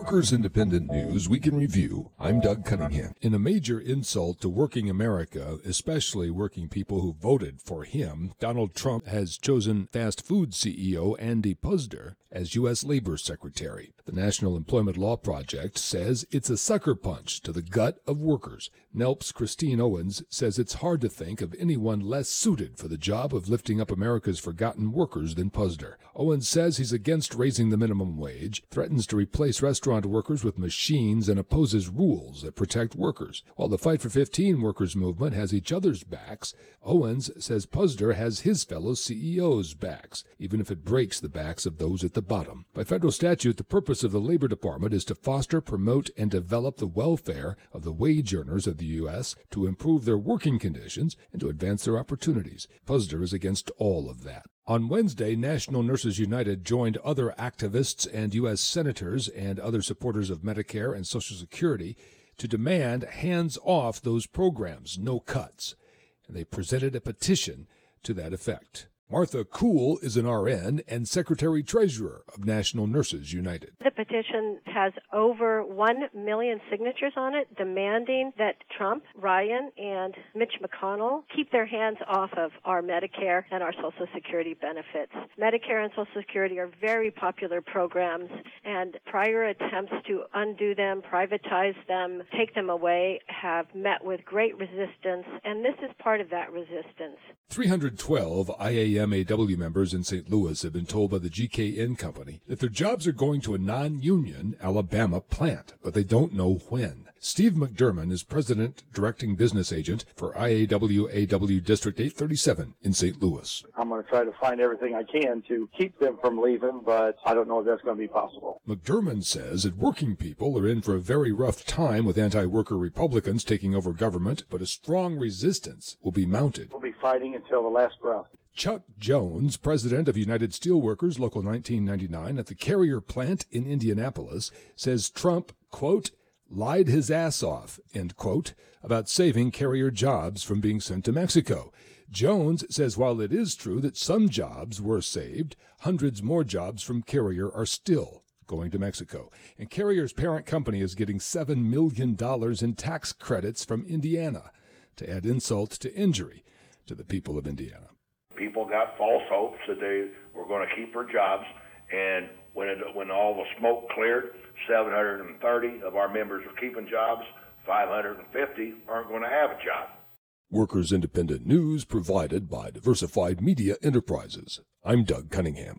Workers Independent News Week in Review. I'm Doug Cunningham. In a major insult to working America, especially working people who voted for him, Donald Trump has chosen fast food CEO Andy Puzder as U.S. Labor Secretary. The National Employment Law Project says it's a sucker punch to the gut of workers. NELP's Christine Owens says it's hard to think of anyone less suited for the job of lifting up America's forgotten workers than Puzder. Owens says he's against raising the minimum wage, threatens to replace restaurant workers with machines, and opposes rules that protect workers. While the Fight for 15 workers movement has each other's backs, Owens says Puzder has his fellow CEOs' backs, even if it breaks the backs of those at the bottom. By federal statute, the purpose of the Labor Department is to foster, promote, and develop the welfare of the wage earners of the U.S., to improve their working conditions, and to advance their opportunities. Puzder is against all of that. On Wednesday, National Nurses United joined other activists and U.S. senators and other supporters of Medicare and Social Security to demand hands off those programs, no cuts. And they presented a petition to that effect. Martha Kuhl is an RN and Secretary Treasurer of National Nurses United. The petition has over 1 million signatures on it demanding that Trump, Ryan, and Mitch McConnell keep their hands off of our Medicare and our Social Security benefits. Medicare and Social Security are very popular programs, and prior attempts to undo them, privatize them, take them away have met with great resistance, and this is part of that resistance. 312 IAMAW members in St. Louis have been told by the GKN company that their jobs are going to a non union Alabama plant, but they don't know when. Steve McDermott is president directing business agent for IAMAW District 837 in St. Louis. I'm going to try to find everything I can to keep them from leaving, but I don't know if that's going to be possible. McDermott says that working people are in for a very rough time with anti worker Republicans taking over government, but a strong resistance will be mounted. We'll be fighting until the last breath. Chuck Jones, president of United Steelworkers Local 1999 at the Carrier plant in Indianapolis, says Trump, quote, lied his ass off, end quote, about saving carrier jobs from being sent to Mexico. Jones says while it is true that some jobs were saved, hundreds more jobs from Carrier are still going to Mexico. And Carrier's parent company is getting $7 million in tax credits from Indiana to add insult to injury to the people of Indiana. People got false hopes that they were going to keep their jobs, and when it, when all the smoke cleared, 730 of our members are keeping jobs, 550 aren't going to have a job. Workers Independent News provided by Diversified Media Enterprises. I'm Doug Cunningham.